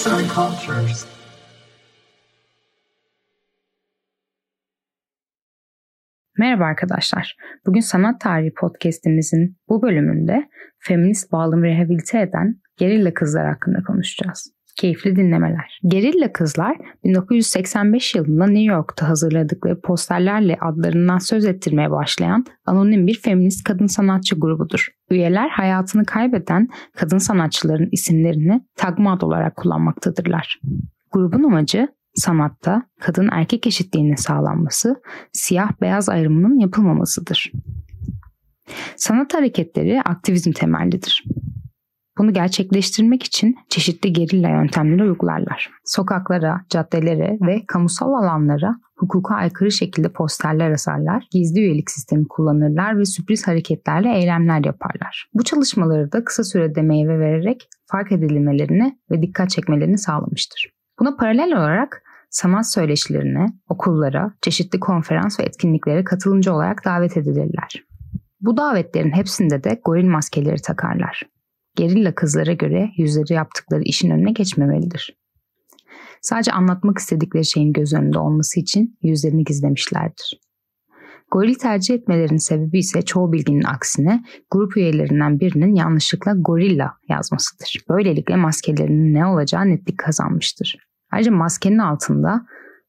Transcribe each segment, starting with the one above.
Arts and Cultures. Merhaba arkadaşlar. Bugün Sanat Tarihi Podcast'imizin bu bölümünde feminist bağlamı rehabilite eden gerilla kızlar hakkında konuşacağız. Keyifli dinlemeler. Gerilla Kızlar 1985 yılında New York'ta hazırladıkları posterlerle adlarından söz ettirmeye başlayan anonim bir feminist kadın sanatçı grubudur. Üyeler hayatını kaybeden kadın sanatçıların isimlerini tagma ad olarak kullanmaktadırlar. Grubun amacı sanatta kadın erkek eşitliğinin sağlanması, siyah beyaz ayrımının yapılmamasıdır. Sanat hareketleri aktivizm temellidir. Bunu gerçekleştirmek için çeşitli gerilla yöntemleri uygularlar. Sokaklara, caddelere ve kamusal alanlara hukuka aykırı şekilde posterler asarlar, gizli üyelik sistemi kullanırlar ve sürpriz hareketlerle eylemler yaparlar. Bu çalışmaları da kısa sürede meyve vererek fark edilmelerini ve dikkat çekmelerini sağlamıştır. Buna paralel olarak sanat söyleşilerine, okullara, çeşitli konferans ve etkinliklere katılımcı olarak davet edilirler. Bu davetlerin hepsinde de goril maskeleri takarlar gerilla kızlara göre yüzleri yaptıkları işin önüne geçmemelidir. Sadece anlatmak istedikleri şeyin göz önünde olması için yüzlerini gizlemişlerdir. Goril tercih etmelerinin sebebi ise çoğu bilginin aksine grup üyelerinden birinin yanlışlıkla gorilla yazmasıdır. Böylelikle maskelerinin ne olacağı netlik kazanmıştır. Ayrıca maskenin altında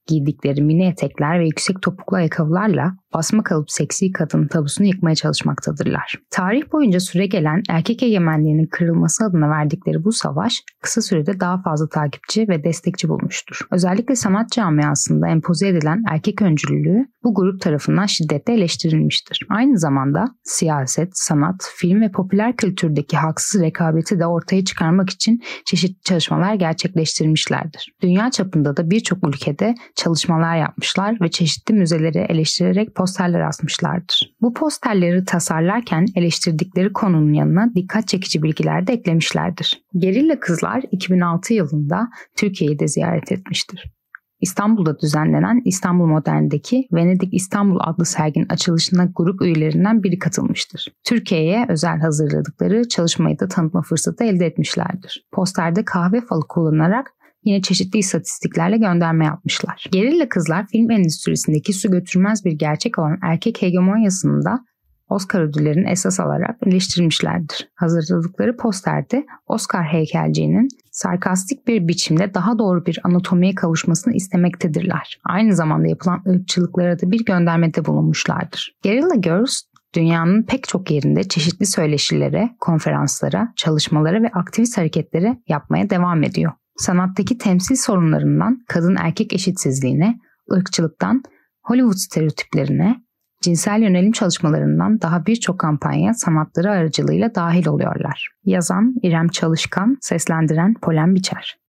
giydikleri mini etekler ve yüksek topuklu ayakkabılarla basma kalıp seksi kadın tabusunu yıkmaya çalışmaktadırlar. Tarih boyunca süre gelen erkek egemenliğinin kırılması adına verdikleri bu savaş kısa sürede daha fazla takipçi ve destekçi bulmuştur. Özellikle sanat camiasında empoze edilen erkek öncülülüğü bu grup tarafından şiddetle eleştirilmiştir. Aynı zamanda siyaset, sanat, film ve popüler kültürdeki haksız rekabeti de ortaya çıkarmak için çeşitli çalışmalar gerçekleştirmişlerdir. Dünya çapında da birçok ülkede çalışmalar yapmışlar ve çeşitli müzeleri eleştirerek posterler asmışlardır. Bu posterleri tasarlarken eleştirdikleri konunun yanına dikkat çekici bilgiler de eklemişlerdir. Gerilla Kızlar 2006 yılında Türkiye'yi de ziyaret etmiştir. İstanbul'da düzenlenen İstanbul Modern'deki Venedik İstanbul adlı serginin açılışına grup üyelerinden biri katılmıştır. Türkiye'ye özel hazırladıkları çalışmayı da tanıtma fırsatı elde etmişlerdir. Posterde kahve falı kullanarak yine çeşitli istatistiklerle gönderme yapmışlar. Gerilla Kızlar film endüstrisindeki su götürmez bir gerçek olan erkek hegemonyasını da Oscar ödüllerini esas alarak eleştirmişlerdir. Hazırladıkları posterde Oscar heykelciğinin sarkastik bir biçimde daha doğru bir anatomiye kavuşmasını istemektedirler. Aynı zamanda yapılan ırkçılıklara da bir göndermede bulunmuşlardır. Guerrilla Girls dünyanın pek çok yerinde çeşitli söyleşilere, konferanslara, çalışmalara ve aktivist hareketlere yapmaya devam ediyor. Sanattaki temsil sorunlarından kadın erkek eşitsizliğine, ırkçılıktan Hollywood stereotiplerine, cinsel yönelim çalışmalarından daha birçok kampanya sanatları aracılığıyla dahil oluyorlar. Yazan İrem Çalışkan, seslendiren Polen Biçer.